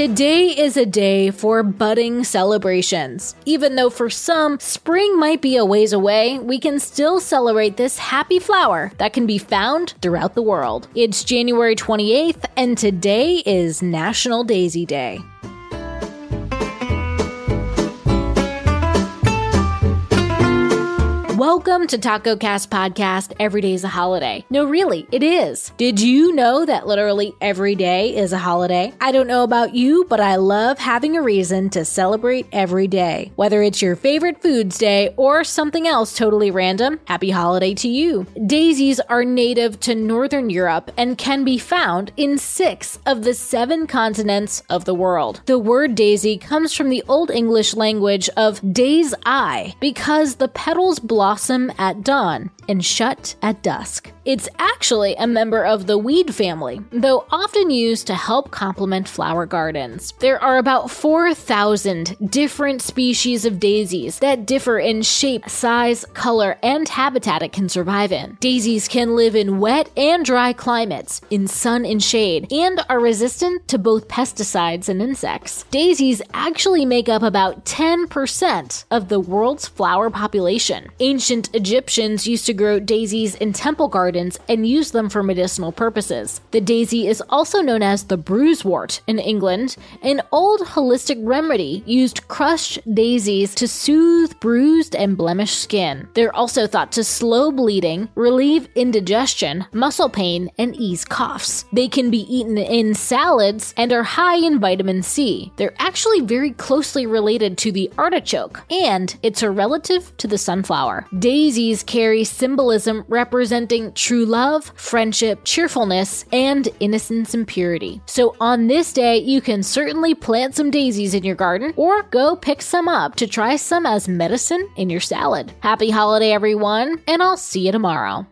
Today is a day for budding celebrations. Even though for some, spring might be a ways away, we can still celebrate this happy flower that can be found throughout the world. It's January 28th, and today is National Daisy Day. Welcome to Taco Cast Podcast. Every day is a holiday. No, really, it is. Did you know that literally every day is a holiday? I don't know about you, but I love having a reason to celebrate every day. Whether it's your favorite foods day or something else totally random, happy holiday to you. Daisies are native to Northern Europe and can be found in six of the seven continents of the world. The word daisy comes from the Old English language of day's eye because the petals blossom blossom at dawn and shut at dusk. It's actually a member of the weed family, though often used to help complement flower gardens. There are about 4,000 different species of daisies that differ in shape, size, color, and habitat it can survive in. Daisies can live in wet and dry climates, in sun and shade, and are resistant to both pesticides and insects. Daisies actually make up about 10% of the world's flower population. Ancient Egyptians used to grow daisies in temple gardens and use them for medicinal purposes. The daisy is also known as the bruisewort in England. An old holistic remedy used crushed daisies to soothe bruised and blemished skin. They're also thought to slow bleeding, relieve indigestion, muscle pain, and ease coughs. They can be eaten in salads and are high in vitamin C. They're actually very closely related to the artichoke, and it's a relative to the sunflower. Daisies carry symbolism representing true love, friendship, cheerfulness, and innocence and purity. So on this day, you can certainly plant some daisies in your garden or go pick some up to try some as medicine in your salad. Happy holiday, everyone, and I'll see you tomorrow.